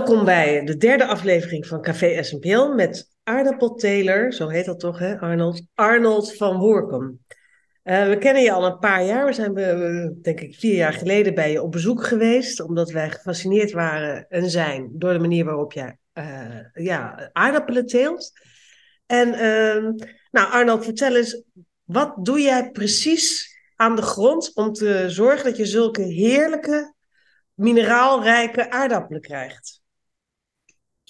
Welkom bij de derde aflevering van Café SNPL met aardappelteler, zo heet dat toch hè Arnold, Arnold van Woerkom. Uh, we kennen je al een paar jaar, we zijn we, denk ik vier jaar geleden bij je op bezoek geweest, omdat wij gefascineerd waren en zijn door de manier waarop jij uh, ja, aardappelen teelt. En uh, nou Arnold, vertel eens, wat doe jij precies aan de grond om te zorgen dat je zulke heerlijke mineraalrijke aardappelen krijgt?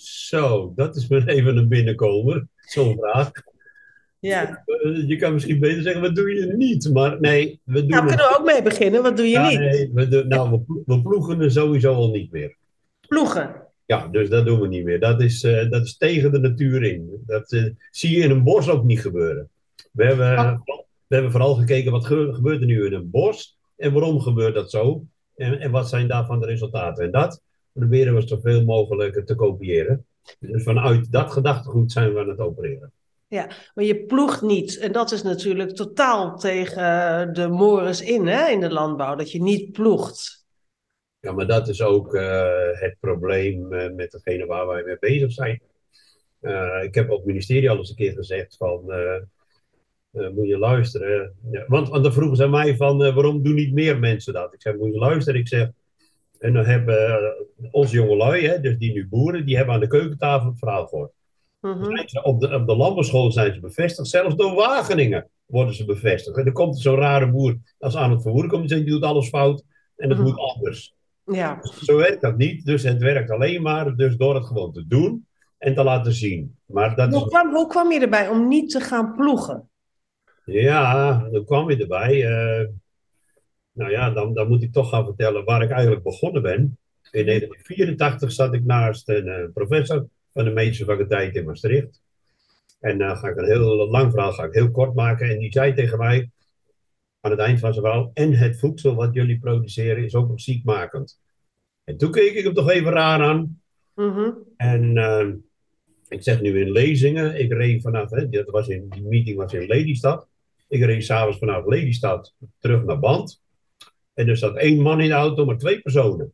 Zo, dat is me even een binnenkomen, zo'n vraag. Ja. Eh, je kan misschien beter zeggen, wat doe je niet? Maar nee, we doen... Nou, kunnen we ook mee beginnen. Wat doe je Ja, niet? Nee, we, doen- nou, we, ploegen er sowieso al niet meer. Ploegen. Ja, dus dat doen we niet meer. Dat is, eh, dat is tegen de natuur in. Dat eh, zie je in een bos ook niet gebeuren. We hebben, we hebben vooral gekeken wat ge- gebeurt er nu in een bos en waarom gebeurt dat zo en, en wat zijn daarvan de resultaten. En dat proberen we zoveel mogelijk te kopiëren. Dus vanuit dat gedachtegoed zijn we aan het opereren. Maar je ploegt niet. En dat is natuurlijk totaal tegen de mores in, hè, in de landbouw. Dat je niet ploegt. Ja, maar dat is ook eh, het probleem eh, met degene waar wij mee bezig zijn. Eh, ik heb op het ministerie al eens een keer gezegd van, eh, eh, moet je luisteren. Ja, want, want dan vroegen ze mij van, eh, waarom doen niet meer mensen dat? Ik zeg, moet je luisteren. Ik zeg, en dan hebben eh, onze jongelui, hè, dus die nu boeren, die hebben aan de keukentafel het verhaal gehoord. Mhm. Ze op, de, op de landbouwschool zijn ze bevestigd, zelfs door Wageningen worden ze bevestigd. En dan komt zo'n rare boer als aan het vervoer komt en zegt, die doet alles fout en het Mhm. moet anders. Ja. Zo werkt dat niet. Dus het werkt alleen maar dus door het gewoon te doen en te laten zien. Maar dat Hoe is, kwam, hoe kwam je erbij om niet te gaan ploegen? ja, dan kwam je erbij. eh, nou ja, dan, dan moet ik toch gaan vertellen waar ik eigenlijk begonnen ben. In 1984 zat ik naast een eh, professor van de medische faculteit in Maastricht. En dan ga ik een heel lang verhaal ga ik heel kort maken. En die zei tegen mij aan het eind van zijn verhaal: En het voedsel wat jullie produceren is ook nog ziekmakend. En toen keek ik hem toch even raar aan. Mhm. En eh, ik zeg nu in lezingen, ik reed vanaf, hè, dat was in, die meeting was in Lelystad. Ik reed s'avonds vanaf Lelystad terug naar Band. En er zat één man in de auto, maar twee personen.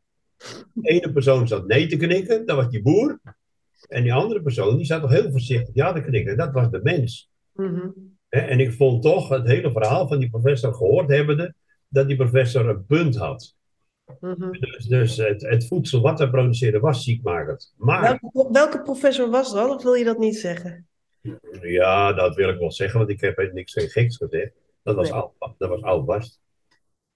De ene persoon zat nee te knikken, dat was die boer. En die andere persoon, die zat toch heel voorzichtig ja te knikken, dat was de mens. Mhm. En ik vond toch het hele verhaal van die professor gehoord hebbende, dat die professor een punt had. Mhm. Dus, dus het, het voedsel wat hij produceerde was ziekmakend. Maar... Welke, welke professor was dat? Of wil je dat niet zeggen? Ja, dat wil ik wel zeggen, want ik heb niks geen geks gezegd. Dat was, Nee. Alt, dat was.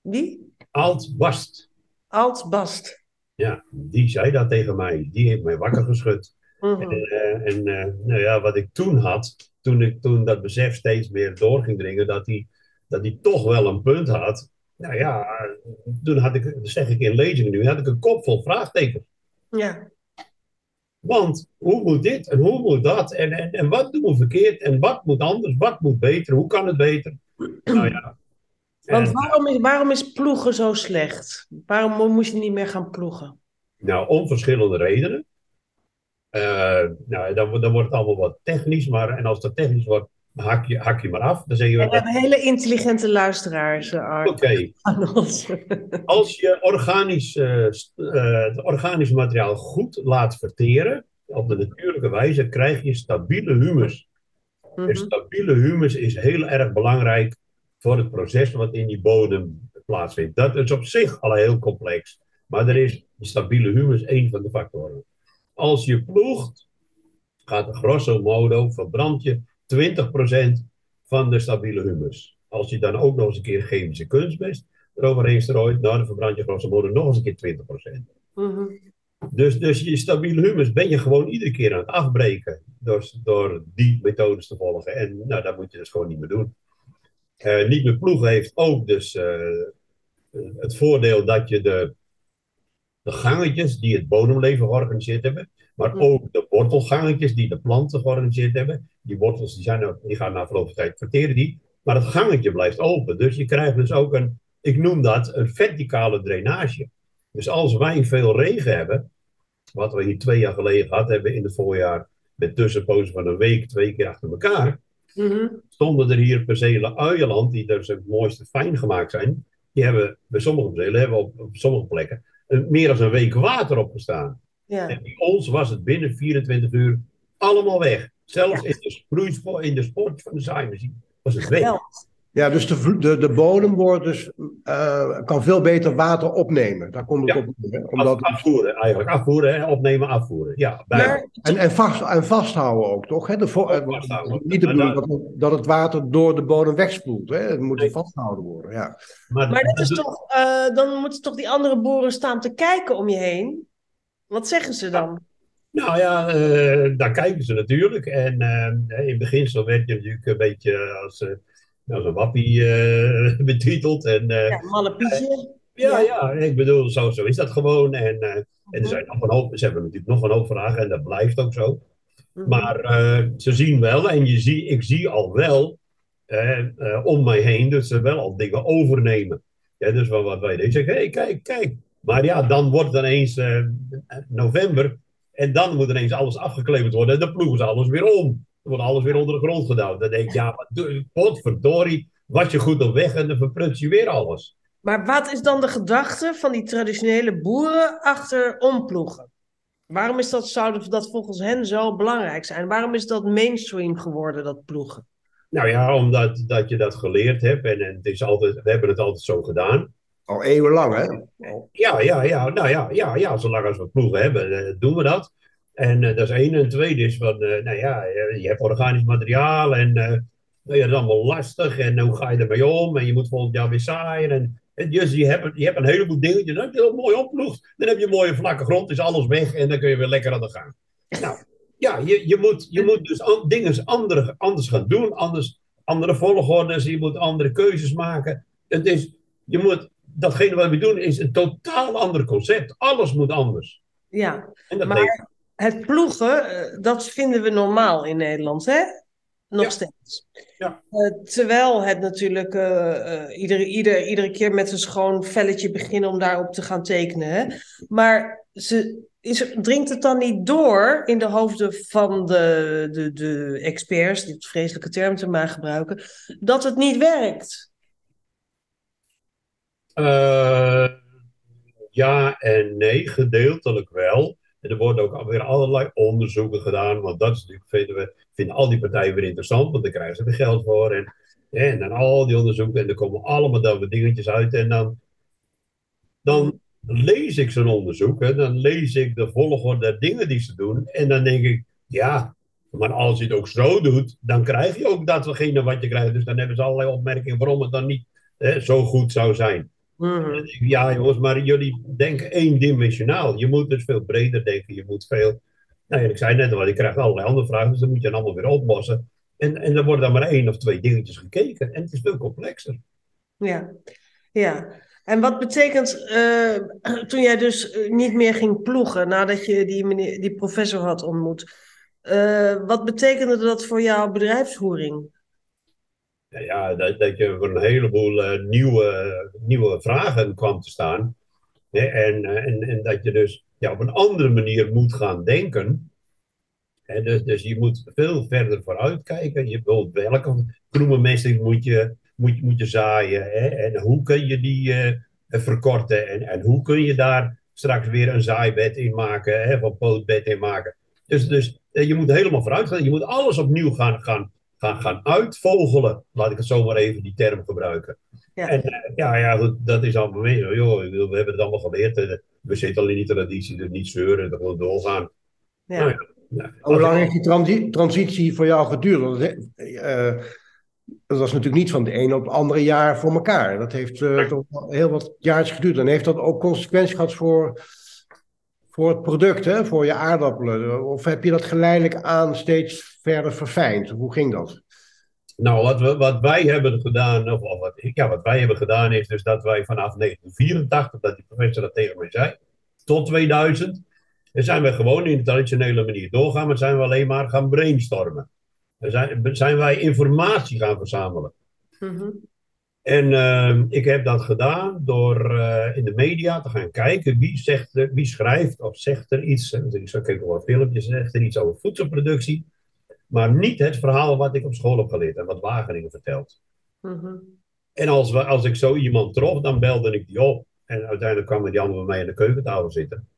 Wie? Alt Bast. Alt Bast. Ja, die zei dat tegen mij. Die heeft mij wakker geschud. Mhm. En, eh, en eh, nou ja, wat ik toen had, toen, ik, toen dat besef steeds meer door ging dringen, dat hij dat hij toch wel een punt had. Nou ja, toen had ik, zeg ik in lezingen nu, had ik een kop vol vraagtekens. Ja. Want hoe moet dit en hoe moet dat? En, en, en wat doen we verkeerd? En wat moet anders? Wat moet beter? Hoe kan het beter? Nou ja. Want waarom is, waarom is ploegen zo slecht? Waarom mo- moest je niet meer gaan ploegen? Nou, om verschillende redenen. Eh, nou, dan, wordt- dan wordt het allemaal wat technisch, maar en als dat technisch wordt, hak je, hak je maar af. Dan zeg je, We oké, hebben hele intelligente luisteraars, eh, Arnold. als je organisch, eh, het organisch materiaal goed laat verteren, op de natuurlijke wijze, krijg je stabiele humus. En Mhm. stabiele humus is heel erg belangrijk voor het proces wat in die bodem plaatsvindt. Dat is op zich al heel complex, maar er is die stabiele humus één van de factoren. Als je ploegt, gaat grosso modo verbrand je 20% van de stabiele humus. Als je dan ook nog eens een keer chemische kunstmest eroverheen strooit, nou, dan verbrand je grosso modo nog eens een keer 20%. Mhm. Dus, dus je stabiele humus ben je gewoon iedere keer aan het afbreken door, door die methodes te volgen. En nou, dat moet je dus gewoon niet meer doen. Eh, niet meer ploegen heeft ook dus eh, het voordeel dat je de, de gangetjes die het bodemleven georganiseerd hebben, maar Mhm. ook de wortelgangetjes die de planten georganiseerd hebben. Die wortels die zijn, die gaan na verloop van tijd verteren die, maar het gangetje blijft open. Dus je krijgt dus ook een, ik noem dat een verticale drainage. Dus als wij veel regen hebben, wat we hier twee jaar geleden gehad hebben in het voorjaar, met tussenpozen van een week, twee keer achter elkaar, Mhm. stonden er hier percelen uienland, die dus het mooiste fijn gemaakt zijn. Die hebben bij sommige percelen, hebben op, op sommige plekken, een- meer dan een week water opgestaan. Ja. En bij ons was het binnen 24 uur allemaal weg. Zelfs Ja. in de in de sport van de zaaimachine was het weg. Ja, dus de, de, de bodem wordt dus, eh, kan veel beter water opnemen. Daar komt het Ja. op neer. Omdat, afvoeren eigenlijk. Afvoeren, hè? opnemen, afvoeren. Ja, Maar en, en, vast, en vasthouden ook, toch? Hè? De vo- eh, vasthouden. Niet de bedoeling dat, het- dat het water door de bodem wegspoelt. Hè? Het moet Nee. vastgehouden worden, ja. Maar dat is toch, eh, dan moeten toch die andere boeren staan te kijken om je heen? Wat zeggen ze dan? Nou ja, eh, daar kijken ze natuurlijk. En in beginsel werd je natuurlijk een beetje als, eh, als een wappie eh, betiteld. En eh, Ja, malle Pietje. ja, ja. ja, ik bedoel, zo, zo is dat gewoon. En, eh, en er zijn nog een hoop, ze hebben natuurlijk nog een hoop vragen en dat blijft ook zo. Mhm. Maar eh, ze zien wel, en je zie, ik zie al wel eh, eh, om mij heen, dat ze wel al dingen overnemen. Ja, dus van wat wij zeggen, hé, hey, kijk, kijk. Maar ja, dan wordt het ineens eh, november en dan moet ineens alles afgekleverd worden en dan ploegen ze alles weer om. Dan wordt alles weer onder de grond gedouwd. Dan denk ik, ja, wat doe- potverdorie, was je goed op weg en dan verprut je weer alles. Maar wat is dan de gedachte van die traditionele boeren achter omploegen? Waarom is dat, zou dat volgens hen zo belangrijk zijn? Waarom is dat mainstream geworden, dat ploegen? Nou ja, omdat dat je dat geleerd hebt en, en het is altijd, we hebben het altijd zo gedaan. Al eeuwenlang, hè? Ja, ja, ja, nou ja, ja, ja zolang als we ploegen hebben, eh, doen we dat. En eh, dat is één. En tweede is van, eh, nou ja, eh, je hebt organisch materiaal en nou ja, dat is allemaal lastig. En hoe ga je ermee om? En je moet volgend jaar weer zaaien. En, en dus je hebt, je hebt een heleboel dingetjes. Dan heb je dat mooi opploegt. Dan heb je een mooie vlakke grond, is alles weg en dan kun je weer lekker aan de gang. Nou, ja, je, je, moet, je moet dus an- dingen andere, anders gaan doen, anders, andere volgordes, je moet andere keuzes maken. Het is, je moet, datgene wat we doen is een totaal ander concept. Alles moet anders. Ja, En dat Maar- het ploegen, eh, dat vinden we normaal in Nederland, hè? Nog Ja. steeds. Ja. Eh, terwijl het natuurlijk eh, eh, iedere, ieder, iedere keer met een schoon velletje beginnen om daarop te gaan tekenen. Hè? Maar ze, is, dringt het dan niet door in de hoofden van de, de, de experts, die het vreselijke term te maar gebruiken, dat het niet werkt? Ja en nee, gedeeltelijk wel. En er worden ook alweer allerlei onderzoeken gedaan, want dat is natuurlijk, vinden, we, vinden al die partijen weer interessant, want daar krijgen ze er geld voor. En, dan al die onderzoeken, en er komen allemaal dan weer dingetjes uit. En dan, dan lees ik zo'n onderzoek, en dan lees ik de volgorde der dingen die ze doen. En dan denk ik, ja, maar als je het ook zo doet, dan krijg je ook datgene wat je krijgt. Dus dan hebben ze allerlei opmerkingen waarom het dan niet hè, zo goed zou zijn. Mhm. Ja, jongens, maar jullie denken eendimensionaal. Je moet dus veel breder denken. Je moet veel. Nou ik zei net al, je krijgt allerlei andere vragen, dus dan moet je dan allemaal weer oplossen. En, en dan worden dan maar één of twee dingetjes gekeken. En het is veel complexer. Ja, ja. En wat betekent, eh, toen jij dus eh, niet meer ging ploegen nadat je die, meneer, die professor had ontmoet, eh, wat betekende dat voor jouw bedrijfsvoering? Ja, dat, dat je voor een heleboel eh, nieuwe, nieuwe vragen kwam te staan. Hè, en, eh, en, en dat je dus ja, op een andere manier moet gaan denken. Hè, dus, dus je moet veel verder vooruit kijken. Je wilt welke groenbemesting moet je, moet, moet je zaaien. Hè, en hoe kun je die eh, verkorten. En, en hoe kun je daar straks weer een zaaibed in maken. Hè, of een pootbed in maken. Dus, dus je moet helemaal vooruit gaan. Je moet alles opnieuw gaan, gaan, gaan, gaan uitvogelen. Laat ik het zomaar even die term gebruiken. Ja. En eh, ja, ja goed, dat is allemaal mee. Joh, we hebben het allemaal geleerd. eh, We zitten al in die traditie, dus niet zeuren, gewoon doorgaan. Ja. Nou ja, nou, Hoe lang heeft die transi- transitie voor jou geduurd? Want het, eh, dat was natuurlijk niet van de ene op het andere jaar voor elkaar. Dat heeft eh, toch heel wat jaartjes geduurd. En heeft dat ook consequenties gehad voor, voor het product, hè? voor je aardappelen? Of heb je dat geleidelijk aan steeds verder verfijnd? Hoe ging dat? Nou, wat, we, wat wij hebben gedaan, of, of wat, ja, wat wij hebben gedaan is dus dat wij vanaf 1984, dat die professor dat tegen mij zei, tot 2000, dan zijn we gewoon in de traditionele manier doorgaan, maar zijn we alleen maar gaan brainstormen. Dan zijn, zijn wij informatie gaan verzamelen. Mhm. En eh, ik heb dat gedaan door eh, in de media te gaan kijken wie, zegt er, wie schrijft of zegt er iets. En Ik zag ook wel filmpjes, zegt er iets over voedselproductie. Maar niet het verhaal wat ik op school heb geleerd en wat Wageningen vertelt. Mhm. En als, we, als ik zo iemand trof, dan belde ik die op. En uiteindelijk kwam die ander bij mij in de keukentafel zitten.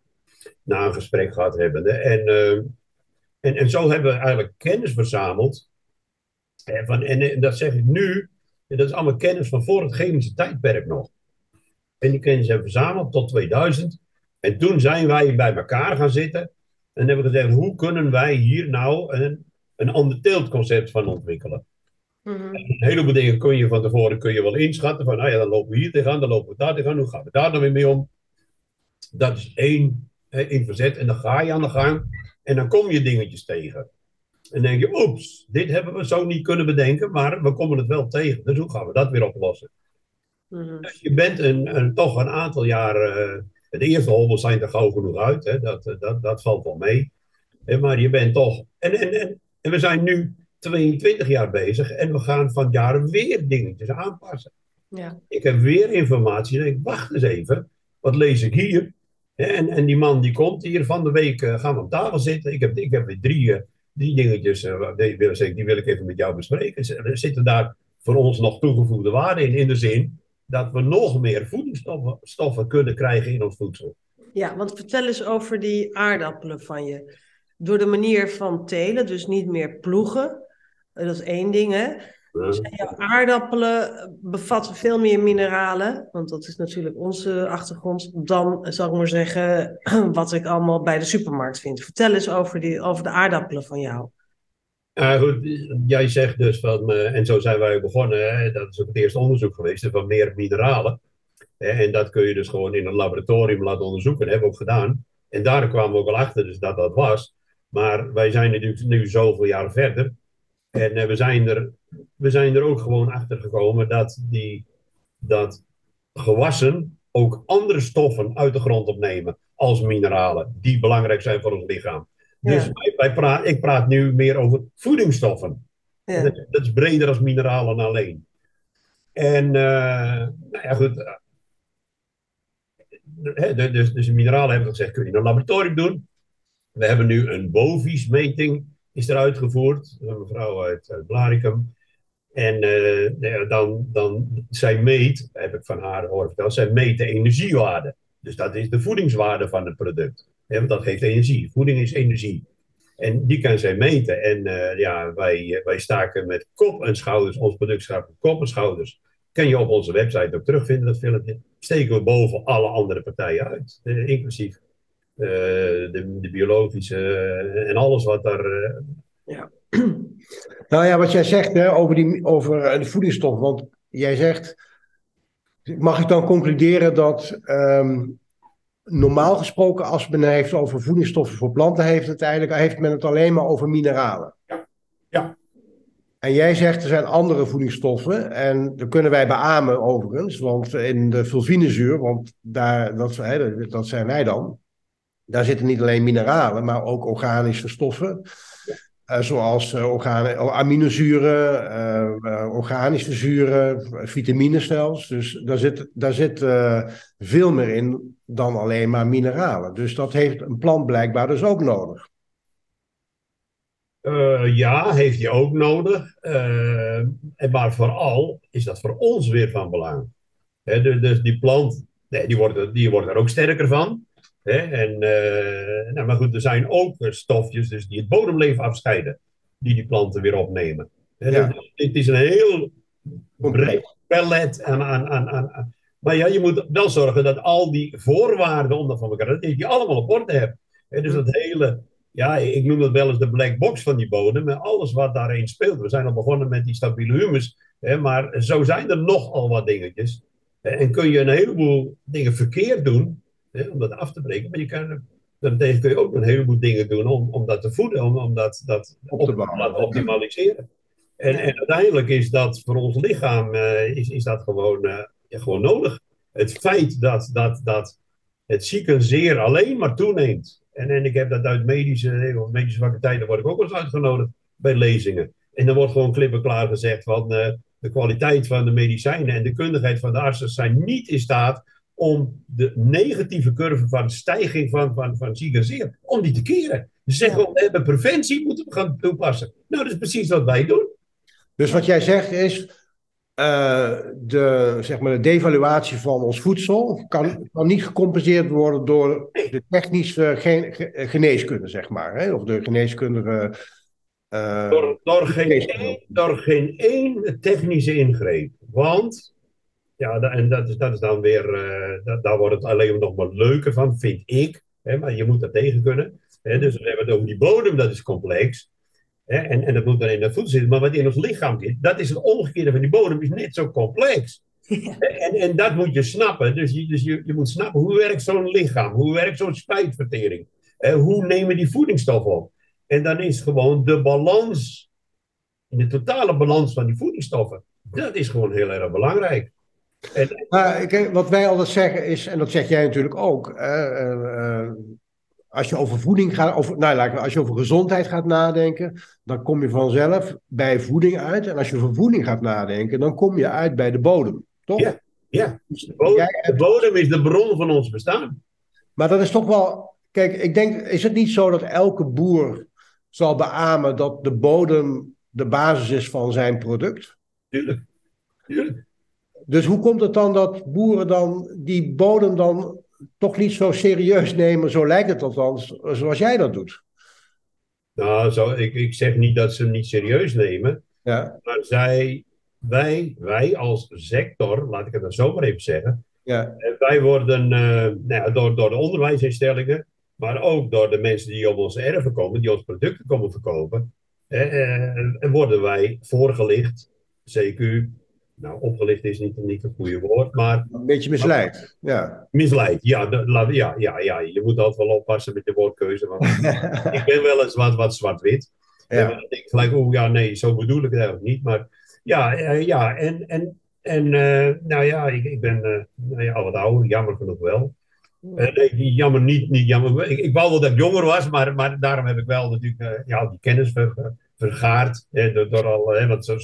na een gesprek gehad hebben. En, uh, en, en zo hebben we eigenlijk kennis verzameld. En, van, en, en dat zeg ik nu, en dat is allemaal kennis van voor het chemische tijdperk nog. En die kennis hebben we verzameld tot 2000. En toen zijn wij bij elkaar gaan zitten. En hebben we gezegd, hoe kunnen wij hier nou een, een ander teeltconcept van ontwikkelen? Mhm. Een heleboel dingen kun je van tevoren kun je wel inschatten. Van, nou ja, dan lopen we hier tegenaan, dan lopen we daar tegenaan. Hoe gaan we daar dan weer mee om? Dat is één hè, in verzet. En dan ga je aan de gang. En dan kom je dingetjes tegen. En denk je, oeps, dit hebben we zo niet kunnen bedenken. Maar we komen het wel tegen. Dus hoe gaan we dat weer oplossen? Dus je bent een, een, toch een aantal jaren... eh, de eerste hobbels zijn er gauw genoeg uit. Hè? Dat, dat, dat valt wel mee. Maar je bent toch... En, en, en, en we zijn nu 22 jaar bezig. En we gaan van jaren weer dingetjes aanpassen. Ja. Ik heb weer informatie. En ik denk, wacht eens even. Wat lees ik hier? En, en die man die komt hier van de week. eh, gaan we op tafel zitten. Ik heb, ik heb weer drie, drie dingetjes. eh, die, wil, ik- die wil ik even met jou bespreken. Er zitten daar voor ons nog toegevoegde waarden in. In de zin dat we nog meer voedingsstoffen stoffen kunnen krijgen in ons voedsel. ja, want vertel eens over die aardappelen van je. Door de manier van telen, dus niet meer ploegen. eh, Dat is één ding, hè? Jouw aardappelen eh, bevatten veel meer mineralen, want dat is natuurlijk onze achtergrond, dan, eh, zal ik maar zeggen, wat ik allemaal bij de supermarkt vind. Vertel eens over, die, over de aardappelen van jou. Goed, jij zegt dus van, eh, en zo zijn wij begonnen, hè, dat is ook het eerste onderzoek geweest, van meer mineralen. Hè, en dat kun je dus gewoon in een laboratorium laten onderzoeken, dat hebben we ook gedaan. En daar kwamen we ook al achter dus dat dat was. Maar wij zijn natuurlijk nu zoveel jaar verder. En eh, we, zijn er, we zijn er ook gewoon achter gekomen dat, die, dat gewassen ook andere stoffen uit de grond opnemen als mineralen, die belangrijk zijn voor ons lichaam. Dus Ja. wij, wij praat, ik praat nu meer over voedingsstoffen. Ja. Dat, dat is breder als mineralen alleen. En, eh, nou ja, goed. eh, dus, dus mineralen hebben we gezegd, kun je in een laboratorium doen. We hebben nu een boviesmeting is er uitgevoerd. Een mevrouw uit, Blaricum. En eh, nou dan, dan, zij meet, heb ik van haar horen vertellen, zij meet de energiewaarde. Dus dat is de voedingswaarde van het product. Want dat geeft energie. Voeding is energie. En die kan zij meten. En eh, ja, wij, wij staken met kop en schouders, ons product kop en schouders. Kan je op onze website ook terugvinden, dat filmpje. Steken we boven alle andere partijen uit. eh, inclusief de, de biologische eh, en alles wat daar. eh, Nou ja, wat jij zegt hè, over, die, over eh, de voedingsstof. Want jij zegt. Mag ik dan concluderen dat. ehm, normaal gesproken, als men heeft over voedingsstoffen voor planten, heeft, het eigenlijk, heeft men het alleen maar over mineralen. Ja. En jij zegt er zijn andere voedingsstoffen. En dat kunnen wij beamen overigens. Want in de fulvinezuur, want daar, dat, hè, dat zijn wij dan. Daar zitten niet alleen mineralen, maar ook organische stoffen. Eh, zoals eh, organe- aminozuren, eh, organische zuren, vitamines zelfs. Dus daar zit, daar zit veel meer in dan alleen maar mineralen. Dus dat heeft een plant blijkbaar dus ook nodig. Ja, heeft hij ook nodig. En maar vooral is dat voor ons weer van belang. Dus, die plant, nee, die, wordt, die wordt er ook sterker van. Hè? En, eh, nou, maar goed, er zijn ook eh, stofjes dus die het bodemleven afscheiden, die die planten weer opnemen. Ja. dus het is een heel breed palet aan, aan, aan, Maar ja, je moet wel zorgen dat al die voorwaarden dat van elkaar, dat je die allemaal op orde hebt. Hè, dus dat hele, ja, ik noem dat wel eens de black box van die bodem, met alles wat daarin speelt. We zijn al begonnen met die stabiele humus, hè, maar zo zijn er nogal wat dingetjes. En kun je een heleboel dingen verkeerd doen, hè, om dat af te breken, maar je kan, daarentegen kun je ook een heleboel dingen doen om, om dat te voeden, om, om dat, dat Op te laten optimaliseren. En, en uiteindelijk is dat voor ons lichaam eh, is, is dat gewoon, eh, ja, gewoon nodig. Het feit dat, dat, dat het ziekenzeer alleen maar toeneemt. En, en ik heb dat uit medische, of medische faculteiten word ik ook wel eens uitgenodigd bij lezingen. En dan wordt gewoon klip en klaar gezegd van eh, de kwaliteit van de medicijnen en de kundigheid van de artsen zijn niet in staat om de negatieve curve van stijging van, van, van ziekenzeer, om die te keren. Ze zeggen we hebben preventie, moeten we gaan toepassen. Nou, dat is precies wat wij doen. Dus wat jij zegt is, uh, de, zeg maar, de devaluatie van ons voedsel kan, kan niet gecompenseerd worden door de technische geneeskunde, zeg maar. Hè? Of de geneeskundige. Uh, door, door, geen, door geen één technische ingreep. Want, ja, en dat is, dat is dan weer, uh, daar wordt het alleen nog maar leuker van, vind ik. Hè? Maar je moet dat tegen kunnen. Hè? Dus we hebben het over die bodem, dat is complex. En, en dat moet dan in het voedsel zitten. Maar wat in ons lichaam zit, dat is het omgekeerde van die bodem, is net zo complex. En, en dat moet je snappen. Dus, je, dus je, je moet snappen, hoe werkt zo'n lichaam? Hoe werkt zo'n spijtvertering? Uh, hoe nemen die voedingsstoffen op? En dan is gewoon de balans, de totale balans van die voedingsstoffen, dat is gewoon heel erg belangrijk. En, uh, wat wij altijd zeggen is, en dat zeg jij natuurlijk ook, uh, als je over voeding gaat, over, nou, als je over gezondheid gaat nadenken, dan kom je vanzelf bij voeding uit. En als je over voeding gaat nadenken, dan kom je uit bij de bodem, toch? Ja, ja. Dus de bodem, de bodem is de bron van ons bestaan. Maar dat is toch wel, kijk, ik denk, is het niet zo dat elke boer zal beamen dat de bodem de basis is van zijn product? Tuurlijk, tuurlijk. Dus hoe komt het dan dat boeren dan die bodem dan toch niet zo serieus nemen, zo lijkt het althans, zoals jij dat doet. Nou, zo, ik, ik zeg niet dat ze hem niet serieus nemen, ja. maar zij, wij, wij als sector, laat ik het dan zo maar even zeggen, ja. Eh, wij worden uh, nou door, door de onderwijsinstellingen, maar ook door de mensen die op onze erven komen, die ons producten komen verkopen, eh, worden wij voorgelicht, CQ, nou, opgelicht is niet, niet het goede woord, maar... Een beetje misleid, ja. Misleid, ja, de, ja, ja, ja. Je moet altijd wel oppassen met de woordkeuze, want ik ben wel eens wat, wat zwart-wit. Ja. En dan denk ik gelijk, oh ja, nee, zo bedoel ik het eigenlijk niet. Maar ja, uh, ja en, en, en uh, nou ja, ik, ik ben uh, nou ja, al wat ouder, jammer genoeg wel. nee, jammer niet, niet jammer. Ik, ik wou wel dat ik jonger was, maar, maar daarom heb ik wel natuurlijk ja, die kennis ver, vergaard. door, door al, want zo,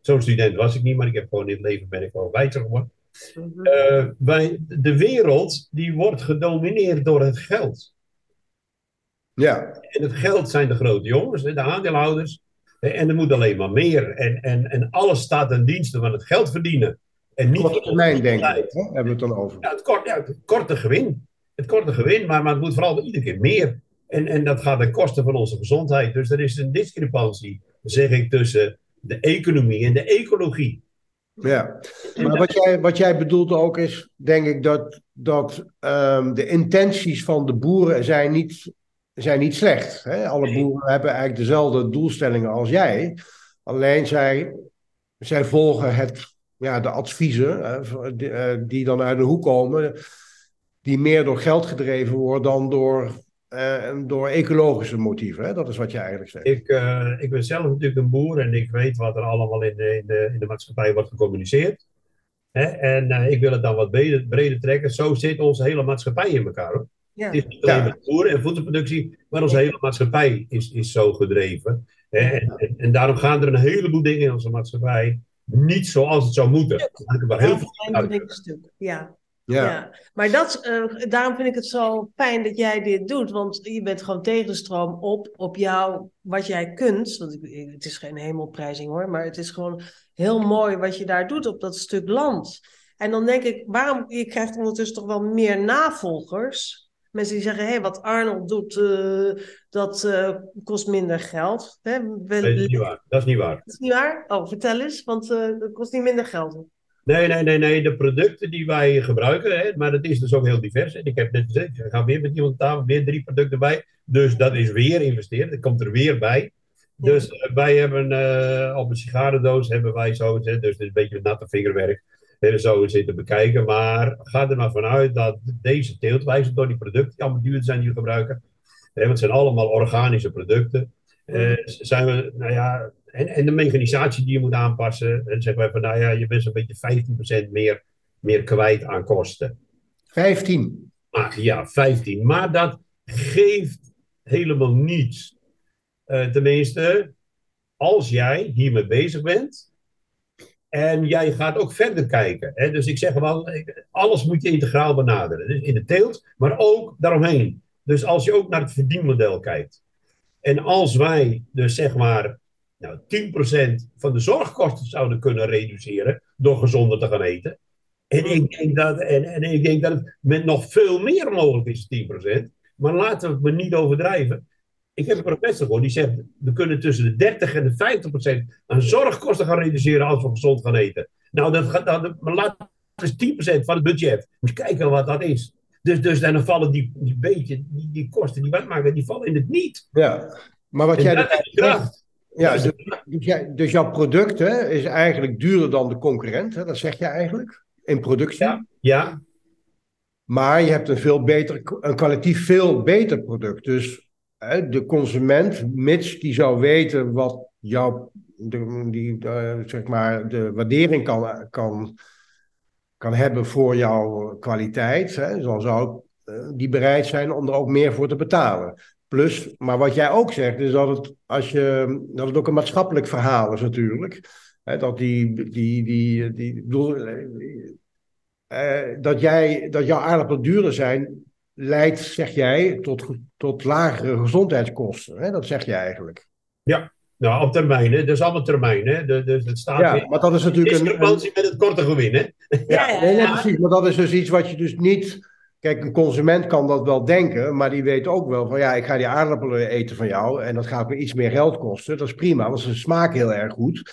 Zo'n student was ik niet, maar ik heb gewoon in het leven ben ik gewoon wijzer geworden. Uh, wij, de wereld die wordt gedomineerd door het geld. Ja. En het geld zijn de grote jongens, de aandeelhouders. En er moet alleen maar meer. En, en, en alles staat ten dienste van het geld verdienen. En niet korte termijn denken, hebben we het dan over. Ja, het, kort, ja, het korte gewin. Het korte gewin, maar, maar het moet vooral iedere keer meer. En, en dat gaat ten koste van onze gezondheid. Dus er is een discrepantie, zeg ik, tussen de economie en de ecologie. Ja, maar wat jij, wat jij bedoelt ook is, denk ik, dat, dat um, de intenties van de boeren zijn niet, zijn niet slecht. Hè? Alle boeren hebben eigenlijk dezelfde doelstellingen als jij. Alleen zij, zij volgen het, ja, de adviezen die, uh, die dan uit de hoek komen, die meer door geld gedreven worden dan door uh, door ecologische motieven. Hè? Dat is wat je eigenlijk zegt. Ik, uh, ik ben zelf natuurlijk een boer en ik weet wat er allemaal in de, in de, in de maatschappij wordt gecommuniceerd. Hè? En uh, ik wil het dan wat breder, breder, trekken. Zo zit onze hele maatschappij in elkaar. Hoor. Ja. Het is niet alleen ja. boeren en voedselproductie, maar onze hele maatschappij is, is zo gedreven. Hè? En, en, en, daarom gaan er een heleboel dingen in onze maatschappij niet zoals het zou moeten. Ja, maar heel veel ja. Ja. ja. Maar dat, uh, daarom vind ik het zo fijn dat jij dit doet. Want je bent gewoon tegen de stroom op, op jou, wat jij kunt. Want ik, het is geen hemelprijzing hoor, maar het is gewoon heel mooi wat je daar doet op dat stuk land. En dan denk ik, waarom, je krijgt ondertussen toch wel meer navolgers. Mensen die zeggen, hé, hey, wat Arnold doet, uh, dat uh, kost minder geld. Hè? Dat is niet waar. Dat is niet waar. Dat is niet waar? Oh, vertel eens, want dat kost niet minder geld. Nee, nee, nee, nee. De producten die wij gebruiken, hè, maar het is dus ook heel divers. En ik heb net gezegd, ik ga weer met iemand aan tafel, weer drie producten bij. Dus dat is weer investeren, dat komt er weer bij. Dus uh, wij hebben uh, op een sigarendoos hebben wij zo, hè, dus het is een beetje natte vingerwerk, hè, zo zitten bekijken. Maar ga er maar vanuit dat deze teeltwijze door die producten die allemaal duur zijn die we gebruiken, hè, want het zijn allemaal organische producten, uh, zijn we, nou ja, en, en de mechanisatie die je moet aanpassen. En zeggen wij van, nou ja, je bent zo'n beetje 15% meer, meer kwijt aan kosten. 15? Ah, ja, 15. Maar dat geeft helemaal niets. Uh, tenminste, als jij hiermee bezig bent. En jij gaat ook verder kijken. Hè? Dus ik zeg wel, alles moet je integraal benaderen. Dus in de teelt, maar ook daaromheen. Dus als je ook naar het verdienmodel kijkt. En als wij dus zeg maar nou, 10% van de zorgkosten zouden kunnen reduceren door gezonder te gaan eten. En ik denk dat, en, en ik denk dat het met nog veel meer mogelijk is, 10%. Maar laten we het maar niet overdrijven. Ik heb een professor gehoord die zegt, we kunnen tussen de 30 en de 50% aan zorgkosten gaan reduceren als we gezond gaan eten. Nou, dat gaat, maar laat is 10% van het budget. Moet kijken wat dat is. Dus, dus dan vallen die, die beetje, die, die kosten die wat maken, die vallen in het niet. Ja, maar wat En jij dat is de kracht. Ja, dus, dus dus jouw product hè, is eigenlijk duurder dan de concurrent, hè? dat zeg je eigenlijk, in productie. Ja, ja, Maar je hebt een veel beter, een kwalitatief veel beter product. Dus hè, de consument, mits die zou weten wat jouw, de, die, eh, zeg maar, de waardering kan, kan, kan hebben voor jouw kwaliteit, hè, dan zou eh, die bereid zijn om er ook meer voor te betalen. Plus, maar wat jij ook zegt, is dat het, als je, dat het ook een maatschappelijk verhaal is natuurlijk. Hè, dat die, die, die, die, bedoel, eh, dat, jij, dat jouw aardappelen duurder zijn, leidt, zeg jij, tot, tot lagere gezondheidskosten. Hè? Dat zeg je eigenlijk. Nou op termijn, hè. dat is allemaal termijn. Hè. De, de, het staat Ja, weer maar dat is natuurlijk een, een, discrepantie met het korte gewin. Hè. Ja, ja, nee, precies. Maar dat is dus iets wat je dus niet. Kijk, een consument kan dat wel denken, maar die weet ook wel van ja, ik ga die aardappelen eten van jou en dat gaat me iets meer geld kosten. Dat is prima, want ze smaken heel erg goed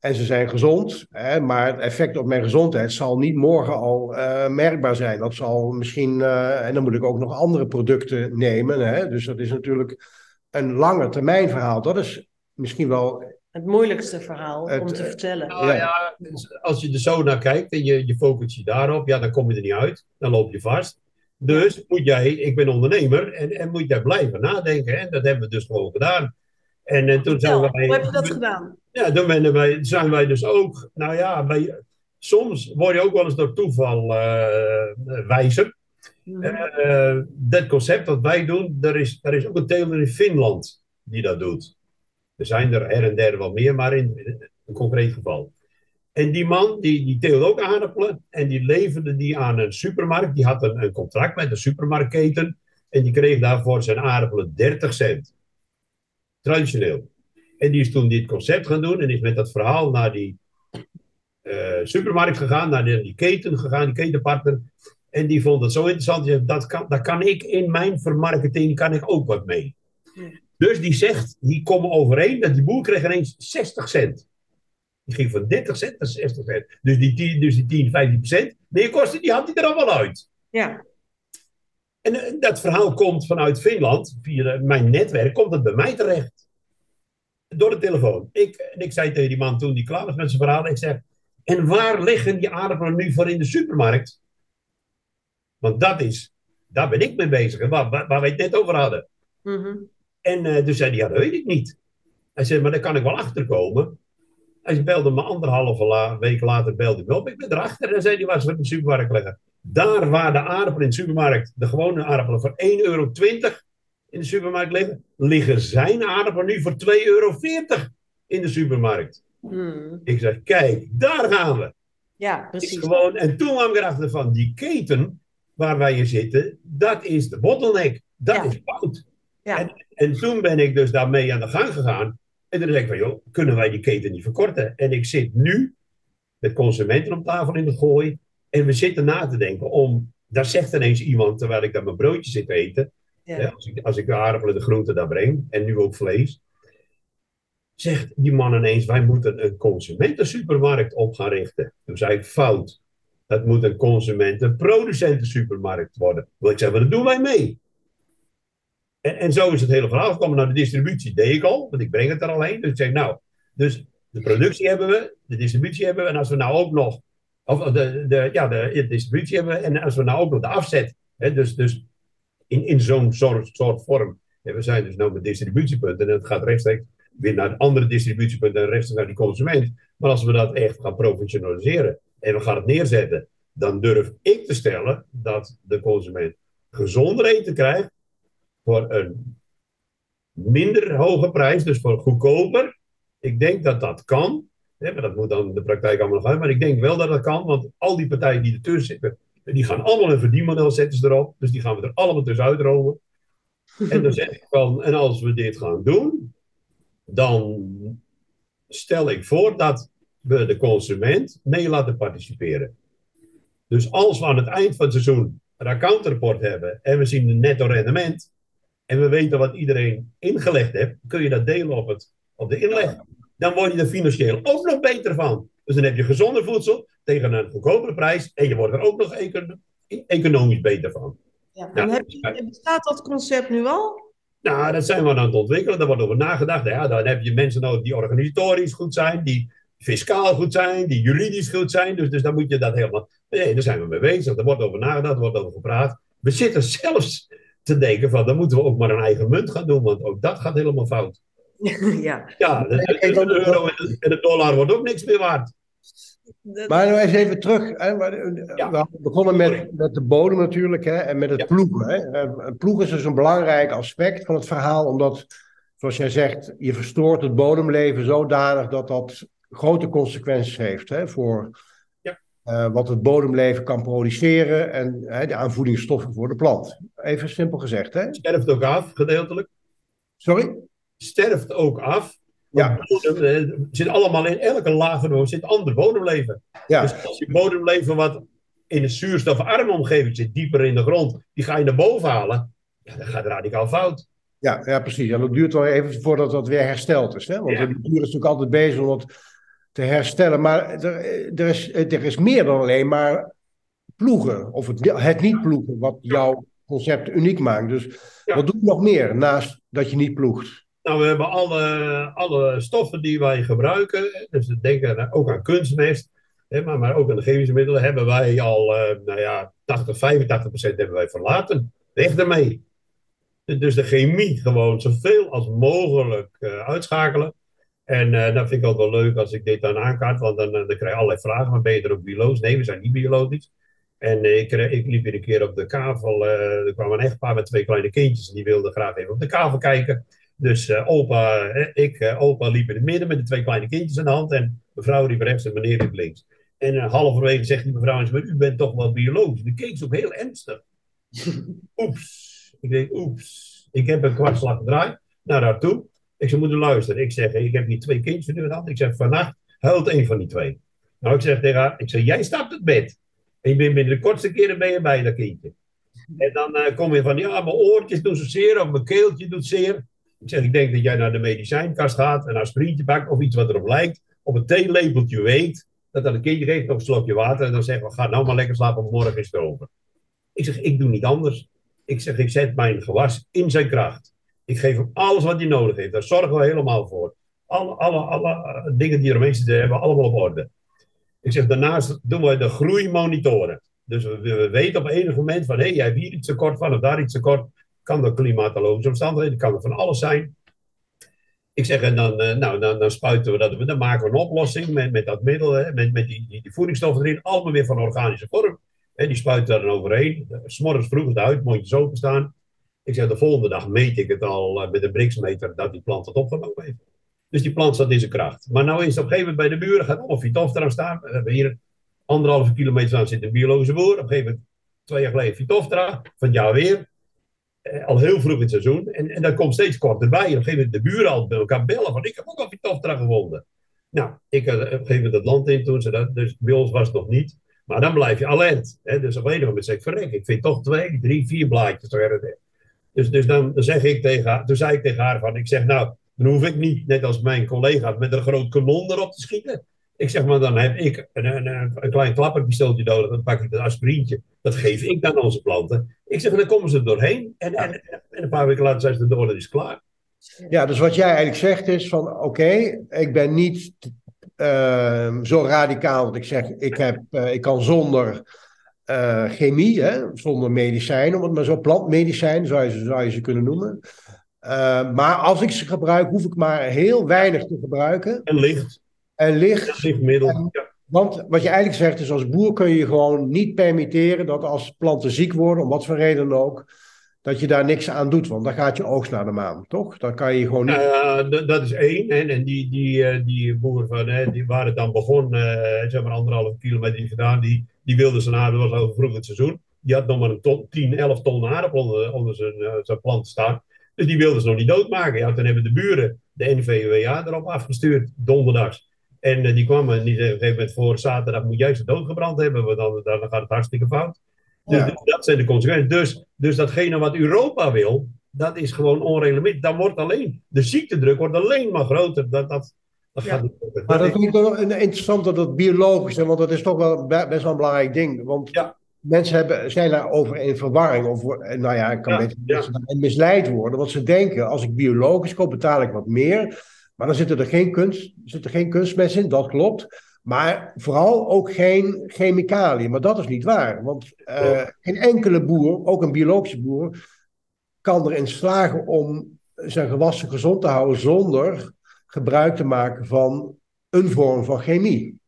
en ze zijn gezond. Hè, maar het effect op mijn gezondheid zal niet morgen al eh, merkbaar zijn. Dat zal misschien, eh, en dan moet ik ook nog andere producten nemen. Hè, dus dat is natuurlijk een lange termijn verhaal. Dat is misschien wel. Het moeilijkste verhaal Het, om te eh, vertellen. Nou ja, als je er zo naar kijkt en je, je focust je daarop, ja, dan kom je er niet uit. Dan loop je vast. Dus moet jij, ik ben ondernemer, en, en moet jij blijven nadenken. En dat hebben we dus gewoon gedaan. En, en toen zijn wij, hoe heb je dat gedaan? Ja, dan ben wij, zijn wij dus ook, nou ja, bij, soms word je ook wel eens door toeval eh, wijzer. Eh, dat concept dat wij doen, er is, er is ook een teler in Finland die dat doet. Er zijn er her en der wel meer, maar in een concreet geval. En die man, die, die teelde ook aardappelen en die leverde die aan een supermarkt. Die had een, een contract met een supermarktketen en die kreeg daarvoor zijn aardappelen 30 cent. Traditioneel. En die is toen dit concept gaan doen en is met dat verhaal naar die eh, supermarkt gegaan, naar die, keten gegaan, die ketenpartner. En die vond het zo interessant. Dat kan, daar kan ik in mijn vermarketing kan ik ook wat mee. Dus die zegt, die komen overeen dat die boer kreeg ineens 60 cent. Die ging van 30 cent naar 60 cent. Dus die 10, dus die 10 15 procent neerkosten, die had hij er allemaal uit. Ja, En dat verhaal komt vanuit Finland, via mijn netwerk, komt het bij mij terecht. Door de telefoon. Ik, en ik zei tegen die man toen die klaar was met zijn verhaal, ik zeg, en waar liggen die aardappelen nu voor in de supermarkt? Want dat is, daar ben ik mee bezig, waar, waar, waar we het net over hadden. Mhm. En eh toen zei hij, ja, dat weet ik niet. Hij zei, maar daar kan ik wel achterkomen. Hij belde me anderhalve la, week later belde hij me op. Ik ben erachter en zei waar ze in de supermarkt liggen. Daar waar de aardappelen in de supermarkt, de gewone aardappelen voor 1,20 euro in de supermarkt liggen, liggen zijn aardappelen nu voor 2,40 euro in de supermarkt. Mhm. Ik zeg, kijk, daar gaan we. Ja, precies. gewoon, en toen kwam ik erachter van, die keten waar wij in zitten, dat is de bottleneck. Dat Ja. is fout. Ja. En, en toen ben ik dus daarmee aan de gang gegaan. En toen dacht ik van, joh, kunnen wij die keten niet verkorten? En ik zit nu met consumenten op tafel in het gooi. En we zitten na te denken om, daar zegt ineens iemand, terwijl ik daar mijn broodje zit te eten. Ja. als, ik, als ik de aardappelen en de groenten daar breng, en nu ook vlees. Zegt die man ineens, wij moeten een consumentensupermarkt op gaan richten. Toen zei ik, fout. Dat moet een consumenten-producentensupermarkt worden. Want ik zei, dat doen wij mee. En, en zo is het hele verhaal gekomen. Nou, de distributie deed ik al, want ik breng het er al heen. Dus ik zeg, nou, dus de productie hebben we, de distributie hebben we. En als we nou ook nog, of de, de, ja, de, distributie hebben we. En als we nou ook nog de afzet, hè, dus, dus in, in zo'n soort, soort vorm. we zijn dus nou met distributiepunten en het gaat rechtstreeks weer naar andere distributiepunten en rechtstreeks naar die consument. Maar als we dat echt gaan professionaliseren en we gaan het neerzetten, dan durf ik te stellen dat de consument gezonder eten krijgt voor een minder hoge prijs, dus voor goedkoper. Ik denk dat dat kan. Maar dat moet dan de praktijk allemaal nog uit. Maar ik denk wel dat dat kan, want al die partijen die ertussen zitten, die gaan allemaal een verdienmodel zetten ze erop. Dus die gaan we er allemaal tussen uitromen. En dan zeg ik van, en als we dit gaan doen, dan stel ik voor dat we de consument mee laten participeren. Dus als we aan het eind van het seizoen een accountrapport hebben en we zien een netto rendement en we weten wat iedereen ingelegd heeft, kun je dat delen op, het, op de inleg. Dan word je er financieel ook nog beter van. Dus dan heb je gezonder voedsel tegen een goedkopere prijs en je wordt er ook nog economisch beter van. Ja, en heb je, bestaat dat concept nu al? Nou, dat zijn we aan het ontwikkelen. Daar wordt over nagedacht. Ja, dan heb je mensen nodig die organisatorisch goed zijn, die fiscaal goed zijn, die juridisch goed zijn. Dus, dus dan moet je dat helemaal. Nee, daar zijn we mee bezig. Er wordt over nagedacht, er wordt over gepraat. We zitten zelfs te denken van, dan moeten we ook maar een eigen munt gaan doen, want ook dat gaat helemaal fout. ja. Ja, de, de, de euro en de dollar wordt ook niks meer waard. Maar nog eens even terug. Hè. We begonnen met, met de bodem natuurlijk hè, en met het ploegen. Hè. Eh, ploegen is dus een belangrijk aspect van het verhaal, omdat, zoals jij zegt, je verstoort het bodemleven zodanig dat dat grote consequenties heeft hè, voor ja. Uh, wat het bodemleven kan produceren en de aanvoedingsstoffen voor de plant. Even simpel gezegd. Hè? Sterft ook af, gedeeltelijk. Sorry? Sterft ook af. Ja. Bodem, eh, zit allemaal in elke laag zit ander bodemleven. Ja. Dus als je bodemleven wat in een zuurstofarme omgeving zit, dieper in de grond, die ga je naar boven halen, ja, dan gaat het radicaal fout. Ja, ja, precies. En dat duurt wel even voordat dat weer hersteld is. Hè? Want de natuur is natuurlijk altijd bezig om dat te herstellen. Maar er, er, is, er is meer dan alleen maar ploegen. Of het, het niet ploegen, wat jouw concept uniek maakt. Dus wat doe je nog meer naast dat je niet ploegt? Nou, we hebben alle, alle stoffen die wij gebruiken. Dus denken ook aan kunstmest. maar, maar ook aan de chemische middelen hebben wij al, uh, nou ja, 80, 85 procent hebben wij verlaten. Weg ermee. Dus de chemie gewoon zoveel als mogelijk uh, uitschakelen. En uh, dat vind ik ook wel leuk als ik dit dan aankaart, want dan, dan krijg je allerlei vragen. Maar ben je er ook biologisch? Nee, we zijn niet biologisch. En ik, ik liep weer een keer op de kavel. er kwam een echtpaar met twee kleine kindjes. En die wilden graag even op de kavel kijken. Dus opa, ik, opa liep in het midden met de twee kleine kindjes aan de hand. En mevrouw liep rechts en meneer liep links. En halverwege zegt die mevrouw, u bent toch wel biologisch. De keek ook heel ernstig. oeps. Ik denk, oeps. Ik heb een kwartslag gedraaid naar haar toe. Ik zei, moeten luisteren. Ik zeg, ik heb hier twee kindjes in de hand. Ik zeg, vannacht huilt één van die twee. Nou, ik zeg tegen haar, ik zeg, jij stapt het bed. En je bent binnen de kortste keren ben je bij dat kindje. En dan kom je van, ja, mijn oortjes doen zo zeer, of mijn keeltje doet zeer. Ik zeg, ik denk dat jij naar de medicijnkast gaat, een aspirintje pakt of iets wat erop lijkt, op een theelepeltje weet, dat dan een kindje geeft nog een slokje water en dan zeggen we, ga nou maar lekker slapen, morgen is het over. Ik zeg, ik doe niet anders. Ik zeg, ik zet mijn gewas in zijn kracht. Ik geef hem alles wat hij nodig heeft. Daar zorgen we helemaal voor. Alle, eh, dingen die er meestal hebben, allemaal op orde. Ik zeg, daarnaast doen we de groei monitoren. Dus we, we weten op enig moment van, hé, hey, jij hebt hier iets tekort van of daar iets tekort kan door klimatologische omstandigheden, kan er van alles zijn. Ik zeg, en dan, uh, nou, dan, dan spuiten we dat, dan maken we een oplossing met, met dat middel, hè, met, met die, die, voedingsstoffen erin, allemaal weer van organische vorm. Hè, die spuiten daar dan overheen. S'morgens vroeg het uit, mondjes openstaan. Ik zeg, de volgende dag meet ik het al uh, met een briksmeter dat die plant het opgenomen heeft. Dus die plant staat in zijn kracht. Maar nou is op een gegeven moment bij de buren, gaat allemaal Vitoftra staan. We hebben hier anderhalve kilometer aan zit een biologische boer. Op een gegeven moment, twee jaar geleden Vitoftra, van jaar weer. Eh, al heel vroeg in het seizoen. En, en dat komt steeds korter bij. op een gegeven moment de buren al bij elkaar bellen van ik heb ook al Vitoftra gevonden. Nou, ik had op een gegeven moment het land in toen ze dat, dus bij ons was het nog niet. Maar dan blijf je alert. Hè? Dus op een moment zeg ik, verrek, ik vind toch twee, drie, vier blaadjes. Dus, dus dan, zeg ik tegen haar, toen zei ik tegen haar van, ik zeg nou, dan hoef ik niet, net als mijn collega's, met een groot kanon erop te schieten. Ik zeg maar, dan heb ik een, een, een klein klapperpistooltje nodig. Dan pak ik een aspirintje. Dat geef ik dan onze planten. Ik zeg, dan komen ze er doorheen. En, en, en een paar weken later zijn ze er door is klaar. Ja, dus wat jij eigenlijk zegt is van, oké, ik ben niet uh, zo radicaal dat ik zeg, ik, heb, uh, ik kan zonder uh, chemie, hè, zonder medicijn, om het maar zo plantmedicijn zou je, zou je ze kunnen noemen. maar als ik ze gebruik, hoef ik maar heel weinig te gebruiken. En licht. En licht. lichtmiddel. Want wat je eigenlijk zegt is, als boer kun je gewoon niet permitteren dat als planten ziek worden, om wat voor reden dan ook, dat je daar niks aan doet. Want dan gaat je oogst naar de maan, toch? Dan kan je gewoon niet... Uh, dat is één. En, en die, die, uh, die boer van, hè, die waar het dan begon, uh, zeg maar anderhalve kilometer gedaan, die, die wilde zijn dat was over vroeg het seizoen. Die had nog maar een ton, 10, 11 ton aardappel onder, zijn, zijn plant staan. Dus die wilden ze nog niet doodmaken. Ja, toen hebben de buren de NVWA erop afgestuurd, donderdags. En uh, die kwam en die op een gegeven moment voor zaterdag moet juist de dood gebrand hebben, want dan, dan gaat het hartstikke fout. Dus, Ja. dat zijn de consequenties. Dus, dus datgene wat Europa wil, dat is gewoon onreglementair. Dan wordt alleen, de ziektedruk wordt alleen maar groter. Dat, dat, dat Ja. gaat niet. Maar dat vind ik wel een interessant dat dat biologisch, want dat is toch wel be- best wel een belangrijk ding. Want Ja. mensen hebben, zijn daarover in verwarring. Of, nou ja, ik kan beter misleid worden. Want ze denken, als ik biologisch koop, betaal ik wat meer. Maar dan zitten er geen, kunst, zit er geen kunstmest in, dat klopt. Maar vooral ook geen chemicaliën. Maar dat is niet waar. Want Klopt. geen enkele boer, ook een biologische boer, kan erin slagen om zijn gewassen gezond te houden zonder gebruik te maken van een vorm van chemie.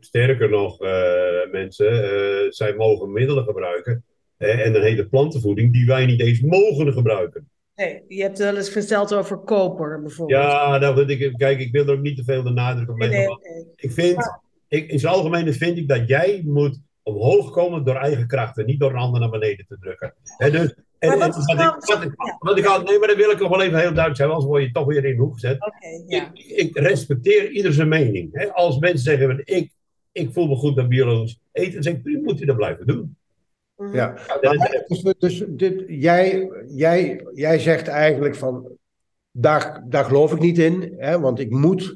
Sterker nog, eh, mensen, eh, zij mogen middelen gebruiken. en een hele plantenvoeding die wij niet eens mogen gebruiken. Nee, je hebt wel eens verteld over koper bijvoorbeeld. Ja, nou, goed, ik, kijk, ik wil er ook niet te veel de nadruk op leggen. nee, want nee. Ik vind, ik, in zijn algemeen vind ik dat jij moet omhoog komen door eigen krachten, niet door een ander naar beneden te drukken. Dus, en, wat wat, nou- ik, wat, ik, wat ik al, nee, maar dat wil ik nog wel even heel duidelijk zijn, anders word je toch weer in de hoek gezet. Ja. Ik, ik respecteer ieder zijn mening. Hè. Als mensen zeggen, ik, ik voel me goed bij biologisch eten, dan zeg ik, "Prima, moet u dat blijven doen. Mhm. Ja. Maar, dus dus dit, jij, jij, jij zegt eigenlijk van, daar, daar geloof ik niet in, hè, want ik moet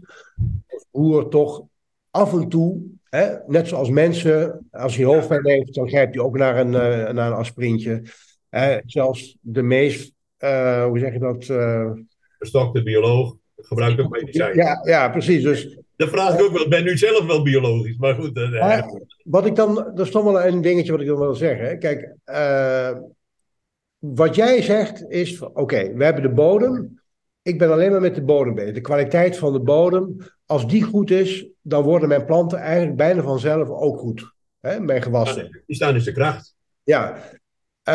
als boer toch af en toe, hè, net zoals mensen, als hij hoofdpijn heeft, dan grijpt hij ook naar een, eh, naar een aspirintje. Hè, zelfs de meest, eh, hoe zeg je dat? eh, Verstokte bioloog gebruikt ook medicijnen. ja, ja, precies. Dus Dan vraag ik ook wel, ik ben nu zelf wel biologisch, maar goed. eh, Maar wat ik dan, dat is toch wel een dingetje wat ik dan wil zeggen. Kijk, eh, wat jij zegt is: oké, we hebben de bodem. Ik ben alleen maar met de bodem bezig. De kwaliteit van de bodem, als die goed is, dan worden mijn planten eigenlijk bijna vanzelf ook goed. Hè, mijn gewassen. die staan in zijn kracht. Ja. Eh,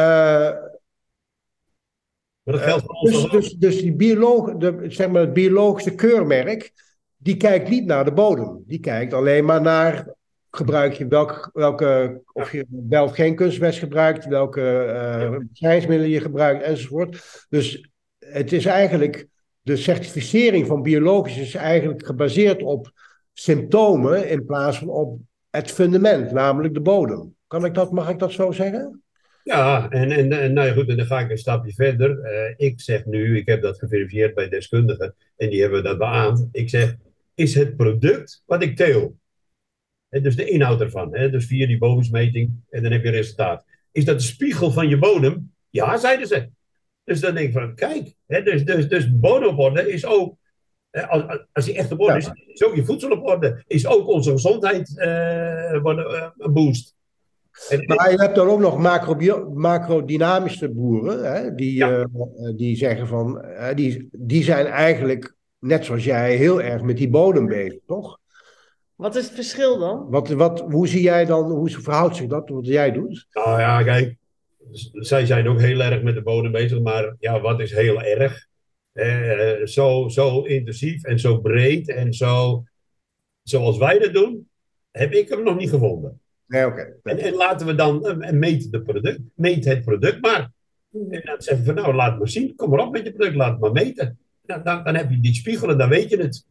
Maar dat geldt voor ons dus, dus, dus die bioloog, de, zeg maar het biologische keurmerk, die kijkt niet naar de bodem. Die kijkt alleen maar naar gebruik je welke, welke of je wel of geen kunstmest gebruikt, welke bestrijdingsmiddelen je gebruikt enzovoort. Dus het is eigenlijk, de certificering van biologisch is eigenlijk gebaseerd op symptomen in plaats van op het fundament, namelijk de bodem. Kan ik dat, mag ik dat zo zeggen? Ja, en, en, en nou ja, goed, en dan ga ik een stapje verder. Eh, ik zeg nu, ik heb dat geverifieerd bij deskundigen en die hebben dat beaamd. Ik zeg, is het product wat ik teel, dus de inhoud ervan, dus via die bodemsmeting en dan heb je resultaat. Is dat de spiegel van je bodem? Ja, zeiden ze. Dus dan denk ik van, kijk, hè, dus, dus, dus is ook, als, als- die echt op orde is, is ook je voedsel op orde. Is ook onze gezondheid eh, worden, eh, een boost. En- Maar je hebt dan ook nog macrobio- macrodynamische boeren, hè, die, Ja. eh, die zeggen van, die, die zijn eigenlijk, net zoals jij, heel erg met die bodem bezig, toch? Wat is het verschil dan? Wat, wat, hoe zie jij dan, hoe verhoudt zich dat, wat jij doet? Nou ja, kijk, zij zijn ook heel erg met de bodem bezig, maar ja, wat is heel erg? Eh, zo, zo intensief en zo breed en zo, zoals wij dat doen, heb ik hem nog niet gevonden. Nee, oké. En, en laten we dan, eh, meet, de product, meet het product maar. En dan zeggen we van, nou, laat maar zien, kom maar op met je product, laat het maar meten. Dan, dan, dan heb je die spiegel en dan weet je het.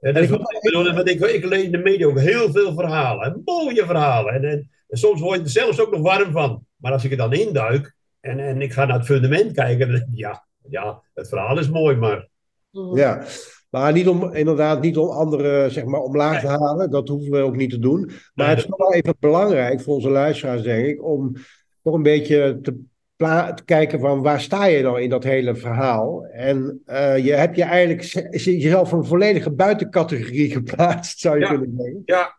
En dat is wat ik bedoel, want ik, ik lees in de media ook heel veel verhalen, en mooie verhalen. En, en, en soms word je er zelfs ook nog warm van. Maar als ik er dan induik en, en ik ga naar het fundament kijken, dan ik, ja, ja, het verhaal is mooi, maar Mhm. Ja, maar niet om, inderdaad niet om anderen zeg maar, omlaag te halen, dat hoeven we ook niet te doen. Maar het is toch wel even belangrijk voor onze luisteraars, denk ik, om toch een beetje te, te kijken van waar sta je dan in dat hele verhaal. En eh, je hebt je eigenlijk jezelf een volledige buitencategorie geplaatst, zou je Ja. kunnen zeggen. ja,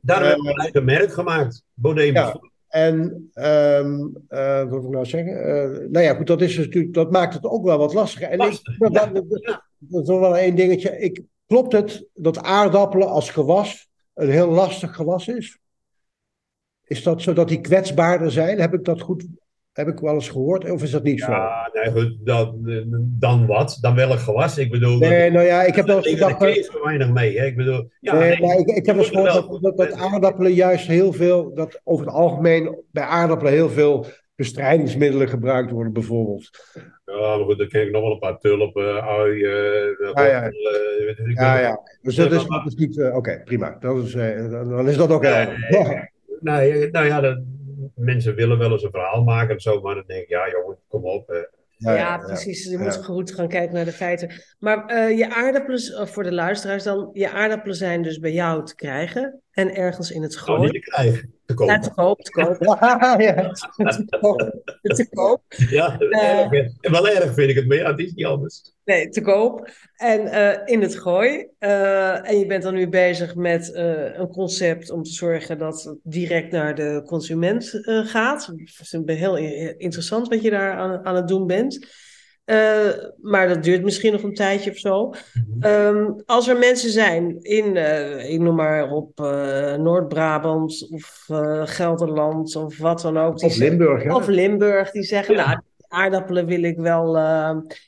daarom Eh, hebben we een eigen merk gemaakt, Bodem. Ja. En ehm, eh, wat wil ik nou zeggen? Eh, nou ja, goed, dat, is dus natuurlijk, dat maakt het ook wel wat lastiger. En Lastig, ik, dat, ja. dat, dat- dat is nog wel één dingetje. Ik, klopt het dat aardappelen als gewas een heel lastig gewas is? Is dat zo dat die kwetsbaarder zijn? Heb ik dat goed, heb ik wel eens gehoord? Of is dat niet zo? Ja, nee, goed, dan, dan wat? Dan welk gewas? Ik bedoel, Nee, nou ja, ik heb wel eens daar gedacht... je zo weinig mee. Hè? Ik bedoel, ja, nee, ik, ik heb wel eens gehoord er dat, dat, aardappelen juist heel veel, dat over het algemeen bij aardappelen heel veel bestrijdingsmiddelen gebruikt worden, bijvoorbeeld. Ja, maar goed, dan ken ik nog wel een paar tulpen, ui, uh, Ja, ja. eh, ik Ja, wel. ja. Dus dat is, dat is niet... eh, Oké, prima. Dat is, eh, dan dan is dat ook helder. Nee, nou ja, dat, mensen willen wel eens een verhaal maken en zo, maar dan denk ik, ja jongen, kom op. eh. Ja, Ja, ja, precies. Je ja. moet goed gaan kijken naar de feiten. Maar eh, je aardappelen, eh, voor de luisteraars dan, je aardappelen zijn dus bij jou te krijgen en ergens in het Nou, gooi. niet te krijgen, te Ja, koop, te koop, ja. te koop, te koop. Ja, Eh. erg, wel erg vind ik het, maar ja, het is niet anders. Nee, te koop. En eh, in het gooi. Eh, en je bent dan nu bezig met een concept om te zorgen dat het direct naar de consument gaat. Het is een- heel interessant wat je daar aan, aan het doen bent. Eh, maar dat duurt misschien nog een tijdje of zo. Ehm, als er mensen zijn in, eh, ik noem maar op, eh, Noord-Brabant of Gelderland of wat dan ook. Of Limburg, hè? of Limburg, die zeggen, Ja. nou, aardappelen wil ik wel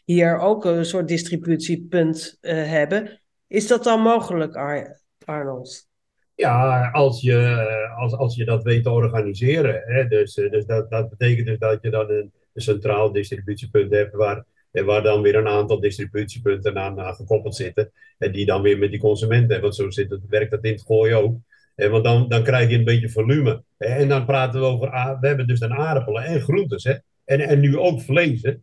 hier ook een soort distributiepunt hebben. Is dat dan mogelijk, Ar- Arnold? Ja, als je, als, als je dat weet te organiseren. Hè, dus dus dat, dat betekent dus dat je dan een, een centraal distributiepunt hebt waar, eh, waar dan weer een aantal distributiepunten aan, aan gekoppeld zitten. En die dan weer met die consumenten. Want zo zit het, werkt dat in het gooi ook. Eh, want dan, dan krijg je een beetje volume. En dan praten we over, we hebben dus dan aardappelen en groentes. Hè, en, en nu ook vlees. Hè.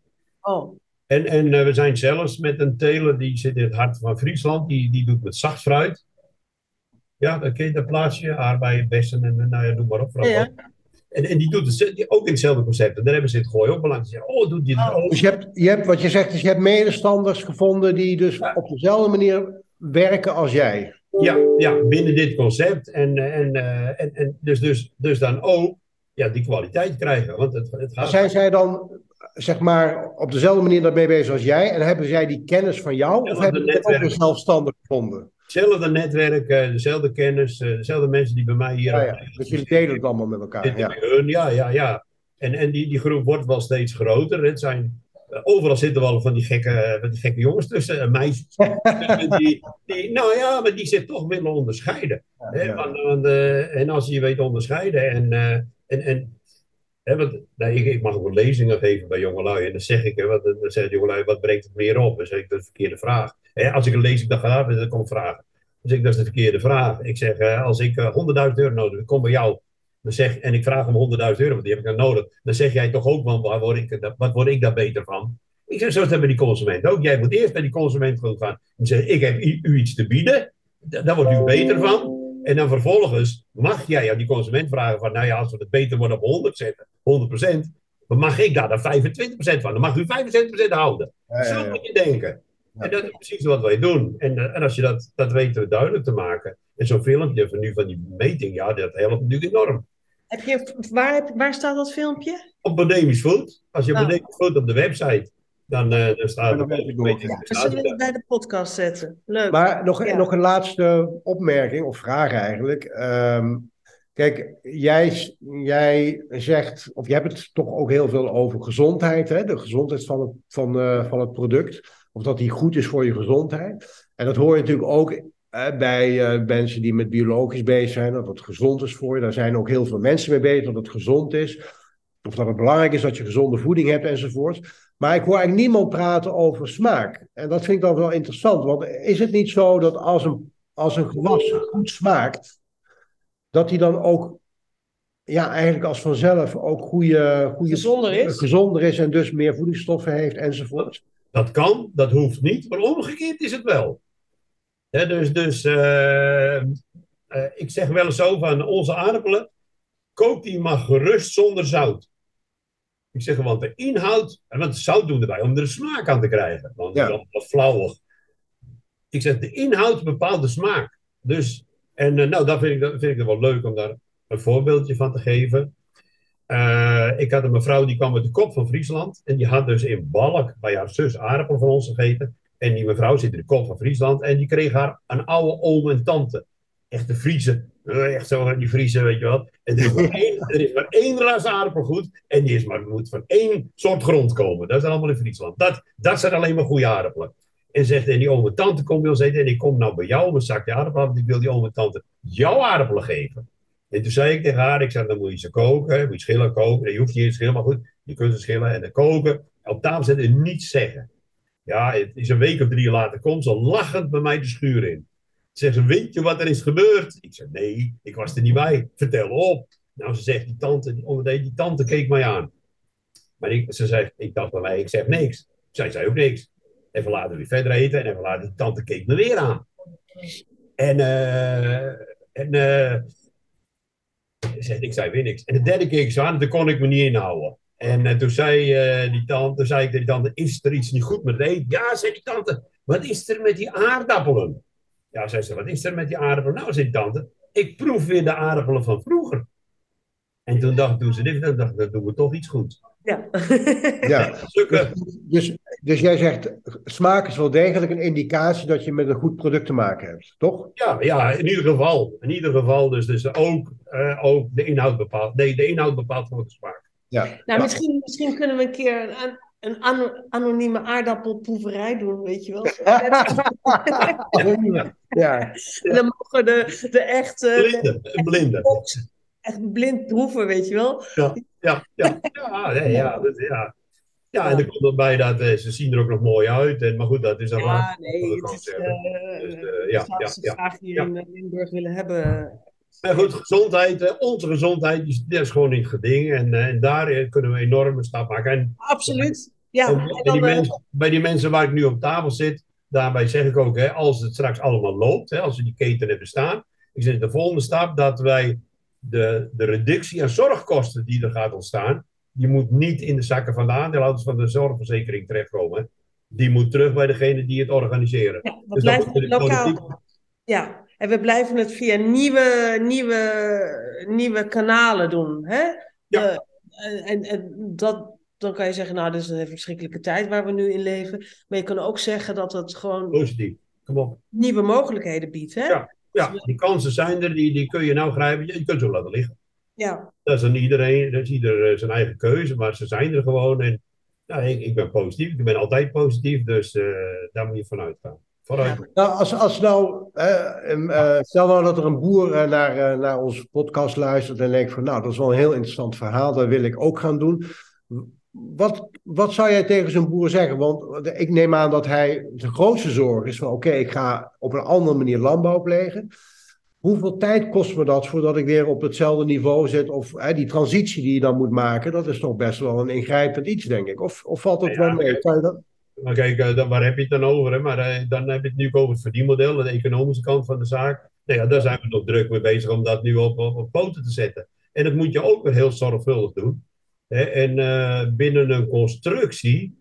Oh, En, en eh, we zijn zelfs met een teler die zit in het hart van Friesland. Die, die doet met zacht fruit. Ja, dat ken je dat plaatsje. Aardbeien, bessen en nou ja, noem maar op. Ja. En, en die doet het die- ook in hetzelfde concept. En daar hebben ze het gooi ook belang. Ze zeggen, oh, doet die het ook? Dus je hebt, je hebt, wat je zegt is, je hebt medestanders gevonden die dus Ja. op dezelfde manier werken als jij. Ja, ja, binnen dit concept. En, eh, en, eh, en, en dus, dus, dus dan ook ja, die kwaliteit krijgen. Want het, het gaat... Zijn zij dan, zeg maar, op dezelfde manier daarmee bezig als jij? En hebben zij die kennis van jou? Ja, Of hebben ze het ook zelfstandig gevonden? Hetzelfde netwerk, eh, dezelfde kennis, eh, dezelfde mensen die bij mij hier... Ja, ja. Dus jullie delen het allemaal met elkaar. Ja. hun. Ja, ja, ja. En, en die, die groep wordt wel steeds groter. Het zijn, eh, overal zitten wel van die gekke, van die gekke jongens tussen, meisjes. die, die, nou ja, maar die zich toch willen onderscheiden. Hè, Ja. want, want, en als je je weet onderscheiden en, en, en hè, want, nou, ik, ik mag ook lezingen geven bij jongelui en dan zeg ik, hè, wat, dan zeggen jongelui, wat brengt het meer op? Dan zeg ik, dat is de verkeerde vraag. Hè, als ik een lezing dan ga dan komt vragen. Dan zeg ik, dat is de verkeerde vraag. Ik zeg, eh, als ik eh, 100.000 euro nodig heb, ik kom bij jou. Dan zeg, en ik vraag om 100.000 euro, want die heb ik dan nodig. Dan zeg jij toch ook, van, waar word ik, wat word ik daar beter van? Ik zeg, zo hebben die consument ook. Jij moet eerst bij die consument gaan. En zeggen, ik heb u, u iets te bieden. Da- Daar wordt u beter van. En dan vervolgens mag jij aan die consument vragen van, nou ja, als we het beter worden op 100 zetten, 100%, dan mag ik daar dan 25% van. Dan mag u 25% houden. Ja, Zo ja, moet je denken. En dat is precies wat wij doen. En, eh, en als je dat, dat weten we duidelijk te maken. En zo'n filmpje van nu van die meting, ja, dat helpt natuurlijk enorm. heb je, waar, heb- waar staat dat filmpje? Op Bodemisch Food, als je Ah. Bodemisch Food op de website, dan, eh, dan staat er weet je ook door. meting. We zullen het bij de podcast zetten. Leuk. Maar nog, Ja. nog een laatste opmerking of vraag eigenlijk. Ehm, kijk, jij, jij zegt, of je hebt het toch ook heel veel over gezondheid, hè? de gezondheid van het, van, eh, van het product. Of dat die goed is voor je gezondheid. En dat hoor je natuurlijk ook bij eh, mensen die met biologisch bezig zijn, dat het gezond is voor je. Daar zijn ook heel veel mensen mee bezig dat het gezond is. Of dat het belangrijk is dat je gezonde voeding hebt enzovoort. Maar ik hoor eigenlijk niemand praten over smaak. En dat vind ik dan wel interessant. Want is het niet zo dat als een, als een gewas goed smaakt, dat die dan ook ja, eigenlijk als vanzelf ook goede, goede, Gezonder is? gezonder is en dus meer voedingsstoffen heeft enzovoort? Dat kan, dat hoeft niet, maar omgekeerd is het wel. Dus dus eh, eh, ik zeg wel eens zo van onze aardappelen, kook die maar gerust zonder zout. Ik zeg want de inhoud, en want zout doen erbij om er smaak aan te krijgen. Want Ja. dat is allemaal flauwig. Ik zeg de inhoud bepaalt de smaak. Dus, en eh, nou, dat vind ik, dat vind ik wel leuk om daar een voorbeeldje van te geven. Eh, ik had een mevrouw die kwam uit de kop van Friesland. En die had dus in Balk bij haar zus aardappel van ons gegeten. En die mevrouw zit in de kop van Friesland. En die kreeg haar een oude oom en tante. Echte Friese. Eh, Echt zo die Friese, weet je wel. En er is maar één, er is maar één ras aardappel goed. En die is maar, moet van één soort grond komen. Dat is allemaal in Friesland. Dat, dat zijn alleen maar goede aardappelen. En zegt, en die oom en tante komt ons eten. En ik kom nou bij jou om een zakje aardappelen. Want ik wil die oom en tante jouw aardappelen geven. En toen zei ik tegen haar, ik zei, dan moet je ze koken, moet je schillen koken. Je hoeft niet eens te schillen, maar goed, je kunt ze schillen en dan koken. Op tafel zetten en niets zeggen. Ja, het is een week of drie later, komt ze lachend bij mij de schuur in. Zegt ze, weet je wat er is gebeurd? Ik zeg, nee, ik was er niet bij. Vertel op. Nou, ze zegt, die tante, die, die tante keek mij aan. Maar ik, ze zegt, ik dacht bij mij, ik zeg niks. Zij zei ook niks. Even later weer verder eten en even later, die tante keek me weer aan. En, uh, en uh, ik zei weer niks. En de derde keek ze aan en toen kon ik me niet inhouden. En uh, toen zei die tante, zei ik tegen die tante, is er iets niet goed met eten? Ja, zei die tante, wat is er met die aardappelen? Ja, zei ze, wat is er met die aardappelen? Nou, zei die tante, ik proef weer de aardappelen van vroeger. En toen dacht, toen ze dit, dan dacht ik, dan doen we toch iets goed. Ja. ja. Dus, dus jij zegt, smaak is wel degelijk een indicatie dat je met een goed product te maken hebt, toch? Ja, ja in ieder geval. In ieder geval, dus, dus ook, uh, ook de inhoud bepaalt. Nee, de inhoud bepaalt voor de smaak. Ja. Nou, misschien, misschien kunnen we een keer een, een anonieme aardappelproeverij doen, weet je wel. ja. En dan mogen de, de echte... Blinde, blinde echt blind proeven, weet je wel. Ja, ja, ja. ja, ja, dat, ja. Ja, en er komt erbij dat uh, ze zien er ook nog mooi uit. En, maar goed, dat is dan Ja, nee, het is, uh, dus, uh, ja, ja, ze ja, graag hier in Limburg willen hebben. Maar goed, gezondheid, onze gezondheid, is, is gewoon niet geding. En, en daar kunnen we enorme stap maken. En, Absoluut. Ja, en, bij, die mensen, bij die mensen waar ik nu op tafel zit, daarbij zeg ik ook, hè, als het straks allemaal loopt, hè, als we die keten hebben staan, is het de volgende stap dat wij de, de reductie aan zorgkosten die er gaat ontstaan, die moet niet in de zakken van de aandeelhouders van de zorgverzekering terechtkomen. Die moet terug bij degene die het organiseren. Ja, dus blijven lokaal. Ja, en we blijven het via nieuwe, nieuwe, nieuwe kanalen doen. Hè? Ja. en, en dat, dan kan je zeggen, nou, dit is een verschrikkelijke tijd waar we nu in leven. Maar je kan ook zeggen dat het gewoon Positief. Kom op. nieuwe mogelijkheden biedt. Hè? Ja. Ja, die kansen zijn er, die, die kun je nou grijpen. Je kunt ze laten liggen. Ja. Dat is dan iedereen, dat is ieder eh, zijn eigen keuze, maar ze zijn er gewoon. En nou, ik, ik ben positief, ik ben altijd positief, dus uh, daar moet je vanuit gaan. Vooruit. Nou, als, als nou, uh, stel nou dat er een boer naar, naar onze podcast luistert en denkt van, nou, dat is wel een heel interessant verhaal, dat wil ik ook gaan doen. Wat, wat zou jij tegen zo'n boer zeggen? Want ik neem aan dat hij de grootste zorg is van oké, ik ga op een andere manier landbouw plegen. Hoeveel tijd kost me dat voordat ik weer op hetzelfde niveau zit? Of hè, die transitie die je dan moet maken, dat is toch best wel een ingrijpend iets, denk ik. Of, of valt het wel mee? Kan je dat... Maar kijk, uh, dan, waar heb je het dan over? Hè? Maar uh, dan heb je het nu over het verdienmodel, de economische kant van de zaak. Nou ja, daar zijn we nog druk mee bezig om dat nu op, op, op poten te zetten. En dat moet je ook weer heel zorgvuldig doen. En uh, binnen een constructie,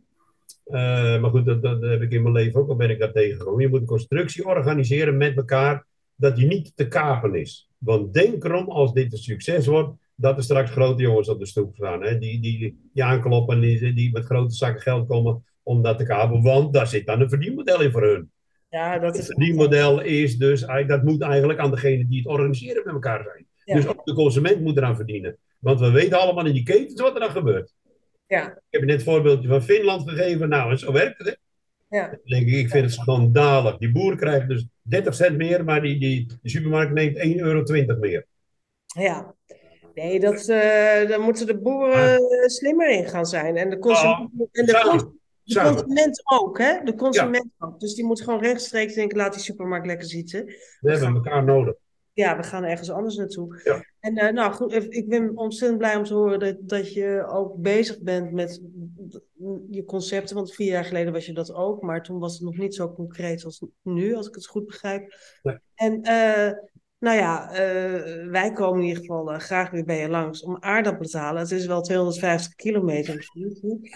uh, maar goed, dat, dat, heb ik in mijn leven ook al ben ik daar tegengekomen. Je moet een constructie organiseren met elkaar dat die niet te kapen is. Want denk erom, als dit een succes wordt, dat er straks grote jongens op de stoep staan. Hè? Die, die, die aankloppen, die, die met grote zakken geld komen om dat te kapen. Want daar zit dan een verdienmodel in voor hun. Ja, dat is... Het verdienmodel is dus, dat moet eigenlijk aan degene die het organiseren met elkaar zijn. Ja. Dus ook de consument moet eraan verdienen. Want we weten allemaal in die ketens wat er dan gebeurt. Ja. Ik heb net het voorbeeldje van Finland gegeven. Nou, en zo werkt het. Ja. Dan denk ik, ik vind het schandalig. Die boer krijgt dus 30 cent meer, maar die, die, de supermarkt neemt 1,20 euro meer. Ja. Nee, dat, uh, dan moeten de boeren ah. slimmer in gaan zijn. En de consument, oh, en de, de consument ook, hè? De consument ja. ook. Dus die moet gewoon rechtstreeks denken, laat die supermarkt lekker zitten. We hebben elkaar nodig ja, we gaan ergens anders naartoe. Ja. En uh, nou goed, ik ben ontzettend blij om te horen dat, dat je ook bezig bent met je concepten. Want vier jaar geleden was je dat ook, maar toen was het nog niet zo concreet als nu, als ik het goed begrijp. Nee. En uh, nou ja, uh, wij komen in ieder geval graag weer bij je langs om aardappelen te halen. Het is wel 250 kilometer.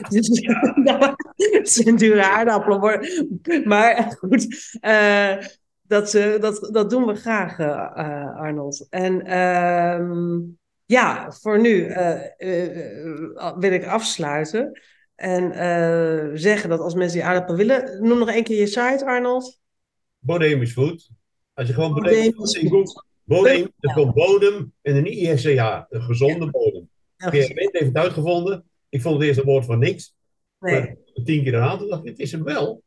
Dus ja. het is een dure aardappelen. Maar goed, dat, uh, dat, dat doen we graag, uh, Arnold. En uh, ja, voor nu wil ik afsluiten. En zeggen dat als mensen die aardappel willen... Noem nog één keer je site, Arnold. Bodemisch Food. Als je gewoon Bodemisch Food... Bodem, er komt bodem en een ISCH. Een gezonde bodem. Pierre heeft het uitgevonden. Ik vond het eerst een woord van niks. Nee. Maar tien keer aan, dacht ik, dit is hem wel.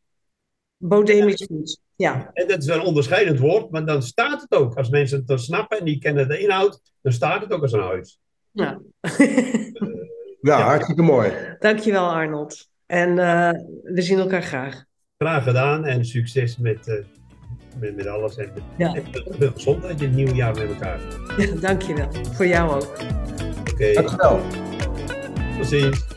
Bodemisch goed, ja. En dat is een onderscheidend woord, maar dan staat het ook. Als mensen het dan snappen en die kennen de inhoud, dan staat het ook als een huis. ja. Ja, hartstikke mooi. Dankjewel Arnold. En uh, we zien elkaar graag. Graag gedaan en succes met, uh, met, met, alles. En, ja. en veel gezondheid in het nieuwe jaar met elkaar. Ja, dankjewel. Voor jou ook. Oké. Okay. Dankjewel. Tot ziens.